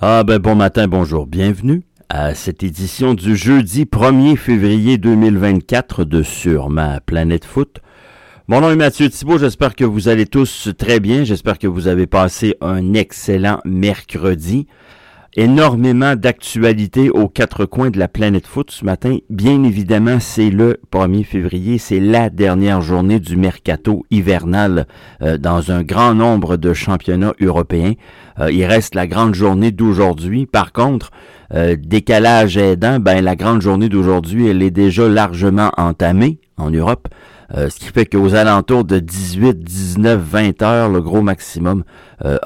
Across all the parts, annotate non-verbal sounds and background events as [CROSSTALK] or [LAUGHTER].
Ah ben bon matin, bonjour, bienvenue à cette édition du jeudi 1er février 2024 de Sur ma planète foot. Mon nom est Mathieu Thibault, j'espère que vous allez tous très bien, j'espère que vous avez passé un excellent mercredi énormément d'actualités aux quatre coins de la planète foot ce matin. Bien évidemment, c'est le 1er février, c'est la dernière journée du mercato hivernal euh, dans un grand nombre de championnats européens. Euh, il reste la grande journée d'aujourd'hui. Par contre, euh, décalage aidant, ben la grande journée d'aujourd'hui, elle est déjà largement entamée en Europe. Ce qui fait qu'aux alentours de 18, 19, 20 heures, le gros maximum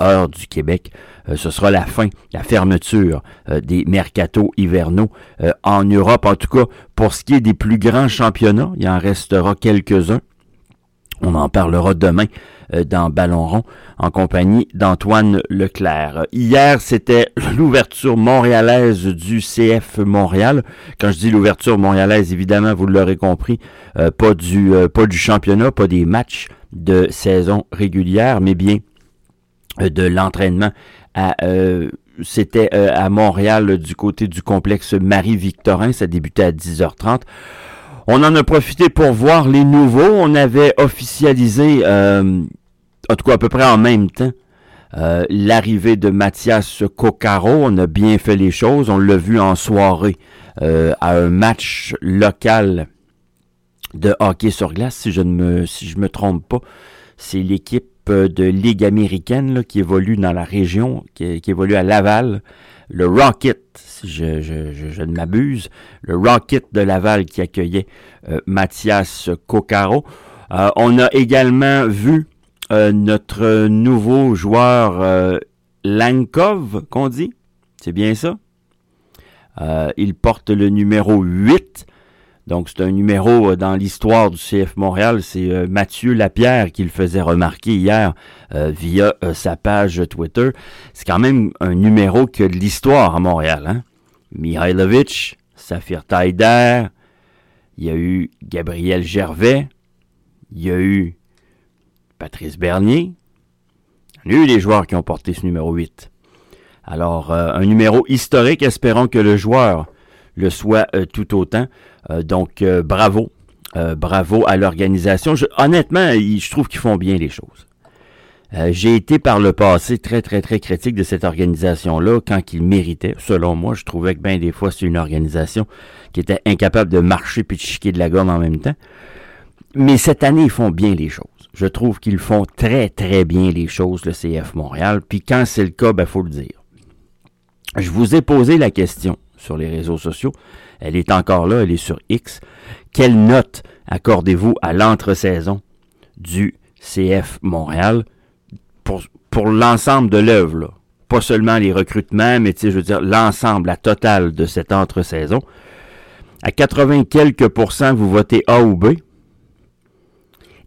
heure du Québec, euh, ce sera la fin, la fermeture euh, des mercatos hivernaux euh, en Europe. En tout cas, pour ce qui est des plus grands championnats, il en restera quelques-uns. On en parlera demain dans Ballon rond en compagnie d'Antoine Leclerc. Hier, c'était [LAUGHS] l'ouverture montréalaise du CF Montréal. Quand je dis l'ouverture montréalaise, évidemment, vous l'aurez compris, pas du pas du championnat, pas des matchs de saison régulière, mais bien de l'entraînement euh, c'était euh, à Montréal du côté du complexe Marie-Victorin. Ça débutait à 10h30. On en a profité pour voir les nouveaux. On avait officialisé, euh, en tout cas à peu près en même temps, l'arrivée de Mathias Coccaro. On a bien fait les choses. On l'a vu en soirée à un match local de hockey sur glace, si je ne me, si je me trompe pas. C'est l'équipe de ligue américaine qui évolue dans la région, qui, évolue à Laval. Le Rocket, si je, ne m'abuse, le Rocket de Laval qui accueillait euh, Mathias Coccaro. Euh, on a également vu euh, notre nouveau joueur Lankov, qu'on dit. C'est bien ça? il porte le numéro 8. Donc, c'est un numéro euh, dans l'histoire du CF Montréal. C'est euh, Mathieu Lapierre qui le faisait remarquer hier euh, via sa page Twitter. C'est quand même un numéro qui a de l'histoire à Montréal. Hein? Mihailovic, Safir Taider, il y a eu Gabriel Gervais, il y a eu Patrice Bernier. Il y a eu des joueurs qui ont porté ce numéro 8. Alors, un numéro historique, espérons que le joueur le soit tout autant. Euh, donc, euh, bravo. Euh, bravo à l'organisation. Honnêtement, je trouve qu'ils font bien les choses. J'ai été par le passé très, très, très critique de cette organisation-là quand qu'ils méritaient. Selon moi, je trouvais que bien des fois, c'est une organisation qui était incapable de marcher puis de chiquer de la gomme en même temps. Mais cette année, ils font bien les choses. Je trouve qu'ils font très, très bien les choses, le CF Montréal. Puis quand c'est le cas, ben, faut le dire. Je vous ai posé la question sur les réseaux sociaux. Elle est encore là, elle est sur X. Quelle note accordez-vous à l'entre-saison du CF Montréal pour, l'ensemble de l'œuvre, pas seulement les recrutements, mais je veux dire l'ensemble, la totale de cette entre-saison. À 80 quelques pourcents, vous votez A ou B.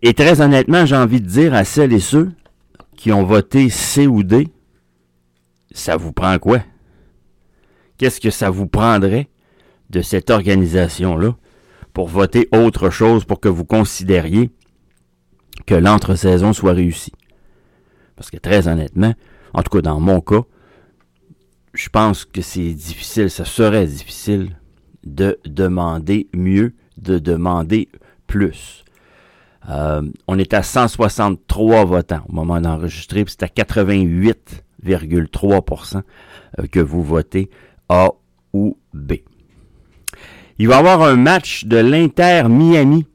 Et très honnêtement, j'ai envie de dire à celles et ceux qui ont voté C ou D, ça vous prend quoi? Qu'est-ce que ça vous prendrait de cette organisation-là pour voter autre chose pour que vous considériez que l'entre-saison soit réussie? Parce que très honnêtement, en tout cas dans mon cas, je pense que c'est difficile, ça serait difficile de demander mieux, de demander plus. Euh, on est à 163 votants au moment d'enregistrer, puis c'est à 88,3% euh, que vous votez A ou B. Il va y avoir un match de l'Inter Miami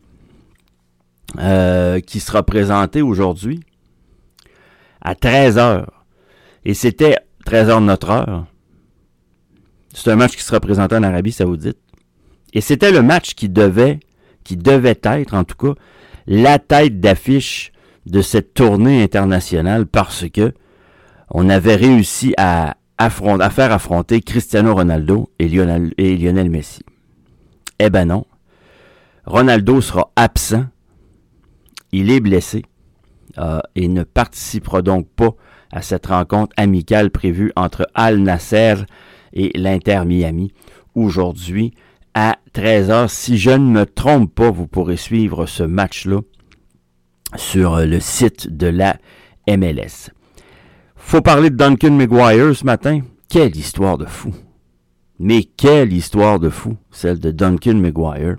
euh, qui sera présenté aujourd'hui à 13h. Et c'était 13h de notre heure. C'est un match qui sera présenté en Arabie Saoudite. Et c'était le match qui devait, qui devait être, en tout cas, la tête d'affiche de cette tournée internationale parce que on avait réussi à, à faire affronter Cristiano Ronaldo et Lionel, Messi. Eh ben non. Ronaldo sera absent. Il est blessé euh, et ne participera donc pas à cette rencontre amicale prévue entre Al Nasser et l'Inter Miami aujourd'hui à 13h. Si je ne me trompe pas, vous pourrez suivre ce match-là sur le site de la MLS. Faut parler de Duncan McGuire ce matin. quelle histoire de fou. Mais quelle histoire de fou, celle de Duncan McGuire.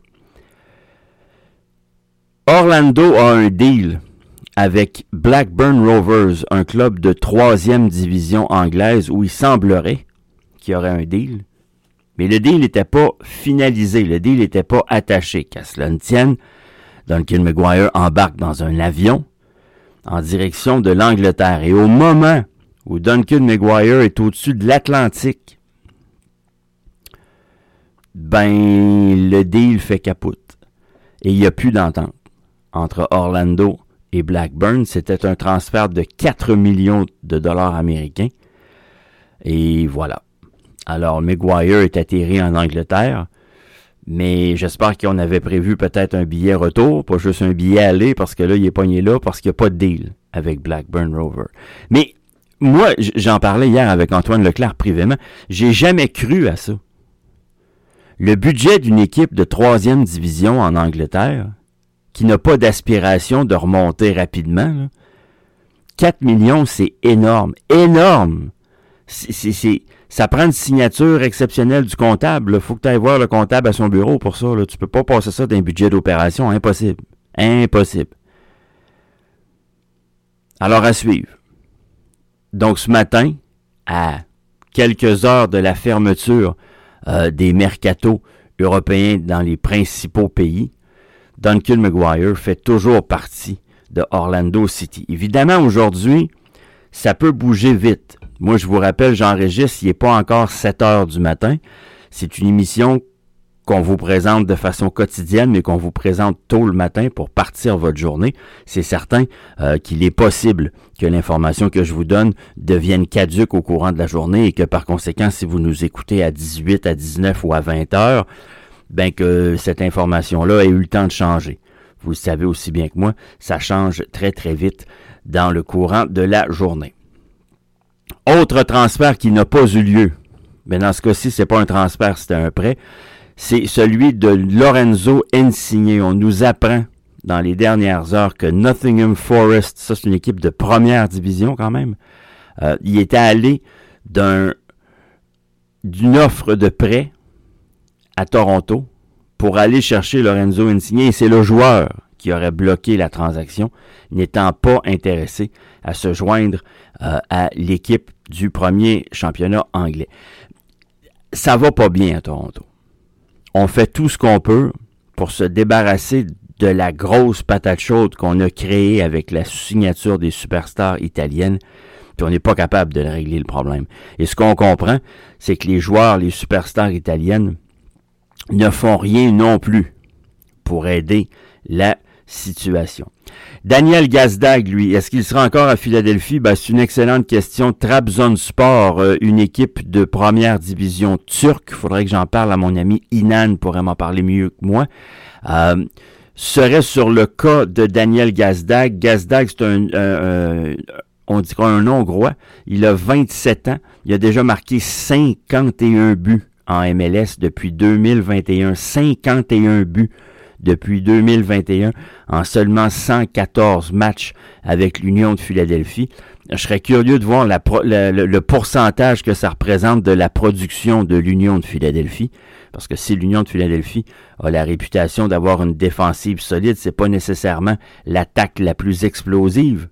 Orlando a un deal avec Blackburn Rovers, un club de troisième division anglaise où il semblerait qu'il y aurait un deal. Mais le deal n'était pas finalisé, le deal n'était pas attaché. Qu'à cela ne tienne, Duncan McGuire embarque dans un avion en direction de l'Angleterre. Et au moment où Duncan McGuire est au-dessus de l'Atlantique, ben le deal fait capote. Et il n'y a plus d'entente entre Orlando et Blackburn. C'était un transfert de 4 millions de dollars américains. Et voilà. Alors, McGuire est atterri en Angleterre. Mais j'espère qu'on avait prévu peut-être un billet retour, pas juste un billet aller, parce que là, il est pogné là, parce qu'il n'y a pas de deal avec Blackburn Rover. Mais moi, j'en parlais hier avec Antoine Leclerc privément, j'ai jamais cru à ça. Le budget d'une équipe de troisième division en Angleterre, qui n'a pas d'aspiration de remonter rapidement, 4 millions, c'est énorme. Énorme! C'est, ça prend une signature exceptionnelle du comptable. Il faut que tu ailles voir le comptable à son bureau pour ça. Là. Tu peux pas passer ça d'un budget d'opération. Impossible. Impossible. Alors à suivre. Donc ce matin, à quelques heures de la fermeture euh, des mercatos européens dans les principaux pays, Duncan McGuire fait toujours partie de Orlando City. Évidemment, aujourd'hui, ça peut bouger vite. Moi, je vous rappelle, j'enregistre, il n'est pas encore 7 heures du matin. C'est une émission qu'on vous présente de façon quotidienne, mais qu'on vous présente tôt le matin pour partir votre journée. C'est certain euh, qu'il est possible que l'information que je vous donne devienne caduque au courant de la journée et que par conséquent, si vous nous écoutez à 18, à 19 ou à 20 heures, ben que cette information-là ait eu le temps de changer. Vous le savez aussi bien que moi, ça change très très vite dans le courant de la journée. Autre transfert qui n'a pas eu lieu, mais dans ce cas-ci, c'est pas un transfert, c'était un prêt, c'est celui de Lorenzo Insigne. On nous apprend dans les dernières heures que Nottingham Forest, ça c'est une équipe de première division quand même, euh, il était allé d'un d'une offre de prêt à Toronto pour aller chercher Lorenzo Insigne et c'est le joueur qui aurait bloqué la transaction, n'étant pas intéressé à se joindre euh, à l'équipe du premier championnat anglais. Ça va pas bien à Toronto. On fait tout ce qu'on peut pour se débarrasser de la grosse patate chaude qu'on a créée avec la signature des superstars italiennes, puis on n'est pas capable de régler le problème. Et ce qu'on comprend, c'est que les joueurs, les superstars italiennes, ne font rien non plus pour aider la situation. Daniel Gazdag, lui, est-ce qu'il sera encore à Philadelphie? Ben, c'est une excellente question. Trabzonspor, euh, une équipe de première division turque. Il faudrait que j'en parle à mon ami Inan pour m'en parler mieux que moi. Euh, serait sur le cas de Daniel Gazdag. Gazdag, c'est un, on dirait un hongrois. Il a 27 ans. Il a déjà marqué 51 buts en MLS depuis 2021. 51 buts depuis 2021 en seulement 114 matchs avec l'Union de Philadelphie. Je serais curieux de voir le, pourcentage que ça représente de la production de l'Union de Philadelphie. Parce que si l'Union de Philadelphie a la réputation d'avoir une défensive solide, c'est pas nécessairement l'attaque la plus explosive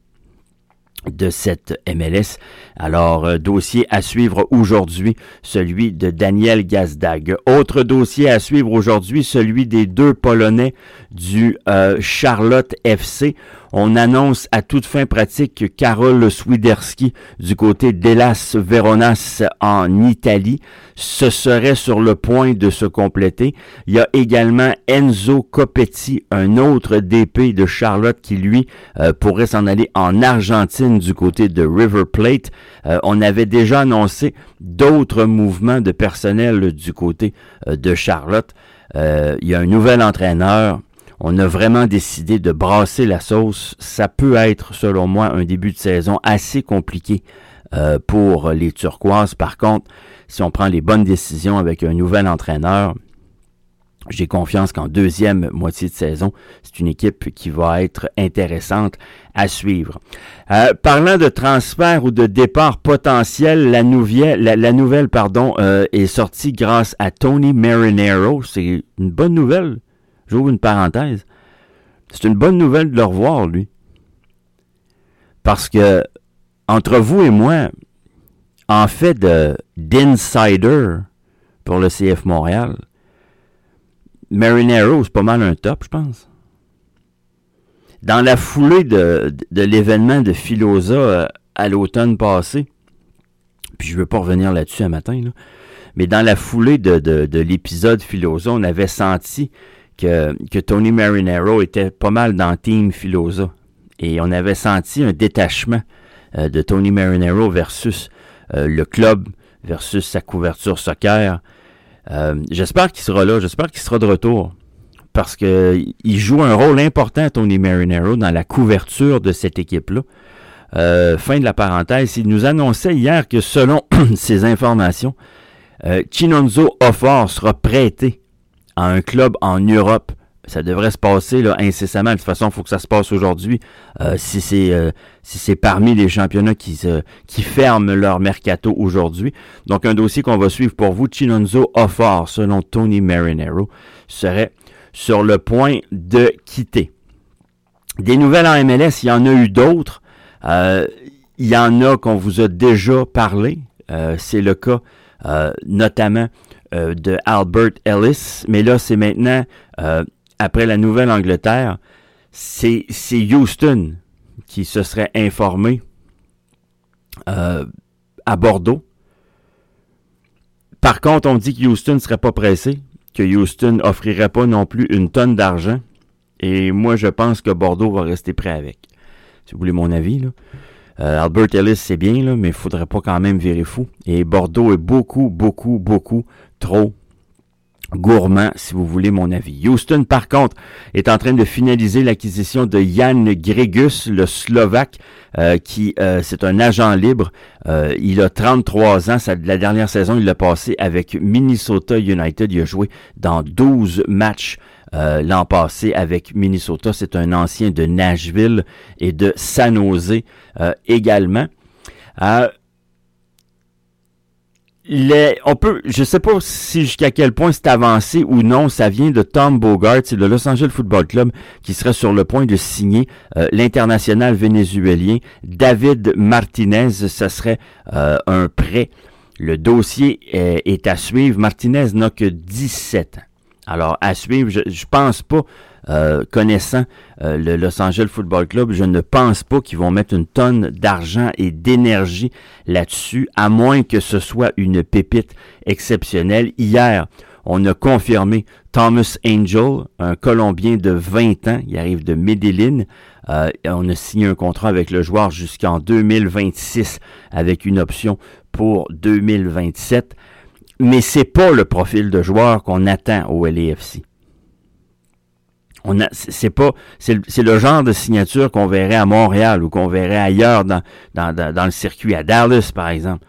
de cette MLS. Alors, euh, dossier à suivre aujourd'hui, celui de Daniel Gazdag. Autre dossier à suivre aujourd'hui, celui des deux Polonais du euh, Charlotte FC on annonce à toute fin pratique que Karol Swiderski du côté d'Elas Veronas en Italie ce serait sur le point de se compléter. Il y a également Enzo Copetti, un autre DP de Charlotte qui lui euh, pourrait s'en aller en Argentine du côté de River Plate. Euh, on avait déjà annoncé d'autres mouvements de personnel du côté de Charlotte. il y a un nouvel entraîneur on a vraiment décidé de brasser la sauce. Ça peut être, selon moi, un début de saison assez compliqué euh, pour les Turquoises. Par contre, si on prend les bonnes décisions avec un nouvel entraîneur, j'ai confiance qu'en deuxième moitié de saison, c'est une équipe qui va être intéressante à suivre. Euh, parlant de transfert ou de départ potentiel, la nouvelle, pardon, euh, est sortie grâce à Tony Marinero. C'est une bonne nouvelle. J'ouvre une parenthèse. C'est une bonne nouvelle de le revoir, lui. Parce que, entre vous et moi, en fait d'insider pour le CF Montréal, Marinero, c'est pas mal un top, je pense. Dans la foulée de, l'événement de Philosa euh, à l'automne passé, puis je veux pas revenir là-dessus un matin, mais dans la foulée de, l'épisode Philosa, on avait senti que, Tony Marinero était pas mal dans Team Philosa. Et on avait senti un détachement euh, de Tony Marinero versus euh, le club, versus sa couverture soccer. Euh, j'espère qu'il sera là, j'espère qu'il sera de retour. Parce qu'il joue un rôle important, Tony Marinero, dans la couverture de cette équipe-là. Fin de la parenthèse, il nous annonçait hier que selon [CLEARS THROAT] ces informations, Chinonzo Offort sera prêté à un club en Europe ça devrait se passer là, incessamment. De toute façon, il faut que ça se passe aujourd'hui. Euh, si c'est euh, si c'est parmi les championnats qui qui ferment leur mercato aujourd'hui. Donc un dossier qu'on va suivre pour vous, Chinonzo Offort, selon Tony Marinero, serait sur le point de quitter. Des nouvelles en MLS, il y en a eu d'autres. Euh, il y en a qu'on vous a déjà parlé. c'est le cas notamment de Albert Ellis, mais là c'est maintenant après la Nouvelle-Angleterre, c'est Houston qui se serait informé euh, à Bordeaux. Par contre, on dit que Houston ne serait pas pressé, que Houston offrirait pas non plus une tonne d'argent. Et moi, je pense que Bordeaux va rester prêt avec. Si vous voulez mon avis. Euh, Albert Ellis, c'est bien, mais il faudrait pas quand même virer fou. Et Bordeaux est beaucoup, beaucoup, beaucoup gourmand, si vous voulez mon avis. Houston, par contre, est en train de finaliser l'acquisition de Jan Gregus, le Slovaque, euh, qui euh, c'est un agent libre. Euh, il a 33 ans. La dernière saison, il l'a passé avec Minnesota United. Il a joué dans 12 matchs l'an passé avec Minnesota. C'est un ancien de Nashville et de San Jose également les, on peut, je sais pas si jusqu'à quel point c'est avancé ou non, ça vient de Tom Bogart, c'est le Los Angeles Football Club qui serait sur le point de signer euh, l'international vénézuélien David Martinez. Ça serait euh, un prêt. Le dossier est, est à suivre. Martinez n'a que 17 ans. Alors, à suivre, je, je pense pas euh, connaissant euh, le Los Angeles Football Club, je ne pense pas qu'ils vont mettre une tonne d'argent et d'énergie là-dessus, à moins que ce soit une pépite exceptionnelle. Hier, on a confirmé Thomas Angel, un Colombien de 20 ans, il arrive de Medellin. Euh, on a signé un contrat avec le joueur jusqu'en 2026 avec une option pour 2027. Mais c'est pas le profil de joueur qu'on attend au LAFC on a, c'est pas, c'est le genre de signature qu'on verrait à Montréal ou qu'on verrait ailleurs dans, dans, le circuit, à Dallas, par exemple.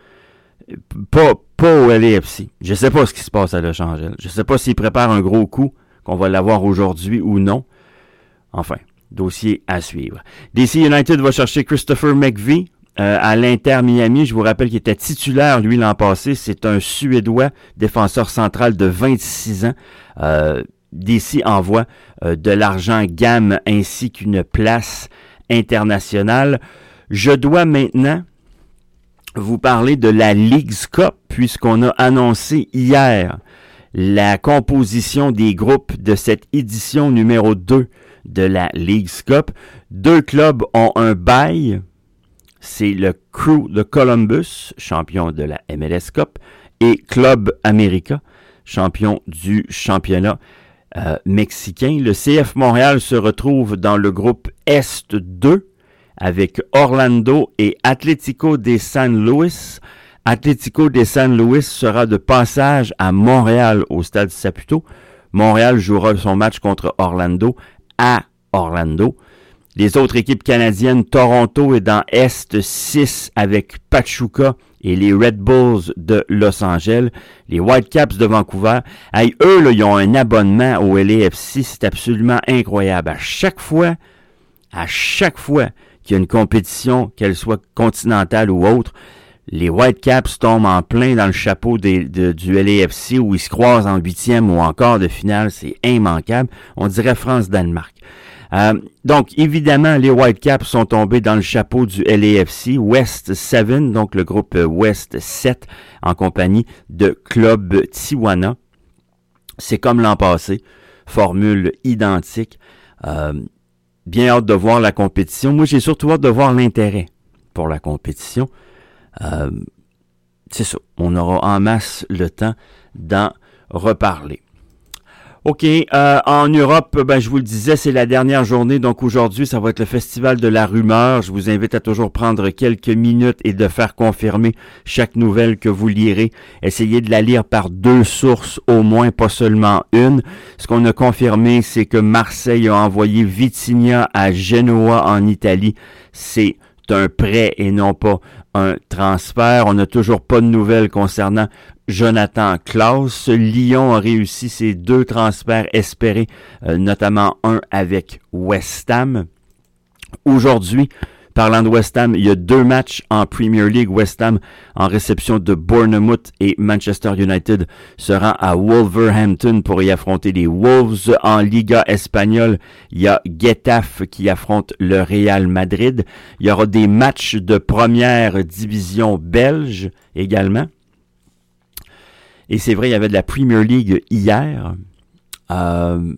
Pas, pas au LAFC. Je sais pas ce qui se passe à Los Angeles. Je sais pas s'ils préparent un gros coup, qu'on va l'avoir aujourd'hui ou non. Enfin, dossier à suivre. DC United va chercher Christopher McVie. Euh, à l'Inter Miami, je vous rappelle qu'il était titulaire, lui, l'an passé. C'est un Suédois, défenseur central de 26 ans. Euh, DC envoie euh, de l'argent gamme ainsi qu'une place internationale. Je dois maintenant vous parler de la League's Cup puisqu'on a annoncé hier la composition des groupes de cette édition numéro 2 de la League's Cup. Deux clubs ont un bail. C'est le Crew de Columbus, champion de la MLS Cup, et Club America, champion du championnat euh, mexicain. Le CF Montréal se retrouve dans le groupe Est 2 avec Orlando et Atlético de San Luis. Atlético de San Luis sera de passage à Montréal au stade Saputo. Montréal jouera son match contre Orlando à Orlando. Les autres équipes canadiennes, Toronto est dans Est 6 avec Pachuca et les Red Bulls de Los Angeles, les Whitecaps de Vancouver. Eux, là, ils ont un abonnement au LAFC, c'est absolument incroyable. À chaque fois, à chaque fois qu'il y a une compétition, qu'elle soit continentale ou autre, les Whitecaps tombent en plein dans le chapeau du LAFC où ils se croisent en huitième ou encore de finale. C'est immanquable. On dirait France-Danemark. Euh, donc, évidemment, les Whitecaps sont tombés dans le chapeau du LAFC, West 7, donc le groupe West 7, en compagnie de Club Tijuana. C'est comme l'an passé, formule identique. Euh, bien hâte de voir la compétition. Moi, j'ai surtout hâte de voir l'intérêt pour la compétition. Euh, c'est ça, on aura en masse le temps d'en reparler. OK, euh, en Europe, ben, je vous le disais, c'est la dernière journée, donc aujourd'hui, ça va être le festival de la rumeur. Je vous invite à toujours prendre quelques minutes et de faire confirmer chaque nouvelle que vous lirez. Essayez de la lire par deux sources au moins, pas seulement une. Ce qu'on a confirmé, c'est que Marseille a envoyé Vitinha à Genoa en Italie. C'est un prêt et non pas un transfert. On n'a toujours pas de nouvelles concernant Jonathan Klaus. Lyon a réussi ses deux transferts espérés, euh, notamment un avec West Ham. Aujourd'hui, Parlant de West Ham, il y a deux matchs en Premier League. West Ham en réception de Bournemouth et Manchester United sera à Wolverhampton pour y affronter les Wolves. En Liga espagnole, il y a Getafe qui affronte le Real Madrid. Il y aura des matchs de première division belge également. Et c'est vrai, il y avait de la Premier League hier. Euh,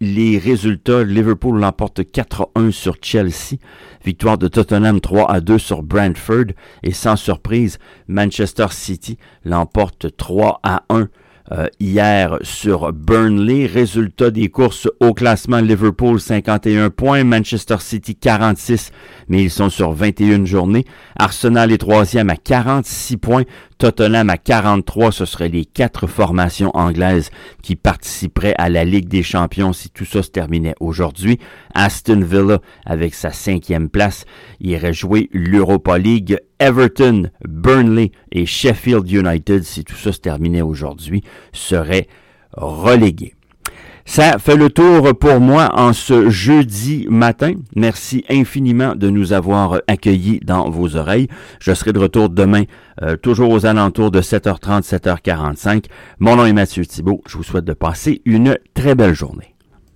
les résultats, Liverpool l'emporte 4-1 sur Chelsea, victoire de Tottenham 3-2 sur Brentford et sans surprise, Manchester City l'emporte 3-1 euh, hier sur Burnley. Résultat des courses au classement Liverpool 51 points, Manchester City 46, mais ils sont sur 21 journées. Arsenal est troisième à 46 points, Tottenham à 43. Ce seraient les quatre formations anglaises qui participeraient à la Ligue des Champions si tout ça se terminait aujourd'hui. Aston Villa avec sa cinquième place irait jouer l'Europa League. Everton, Burnley et Sheffield United, si tout ça se terminait aujourd'hui, seraient relégués. Ça fait le tour pour moi en ce jeudi matin. Merci infiniment de nous avoir accueillis dans vos oreilles. Je serai de retour demain, euh, toujours aux alentours de 7h30, 7h45. Mon nom est Mathieu Thibault. Je vous souhaite de passer une très belle journée.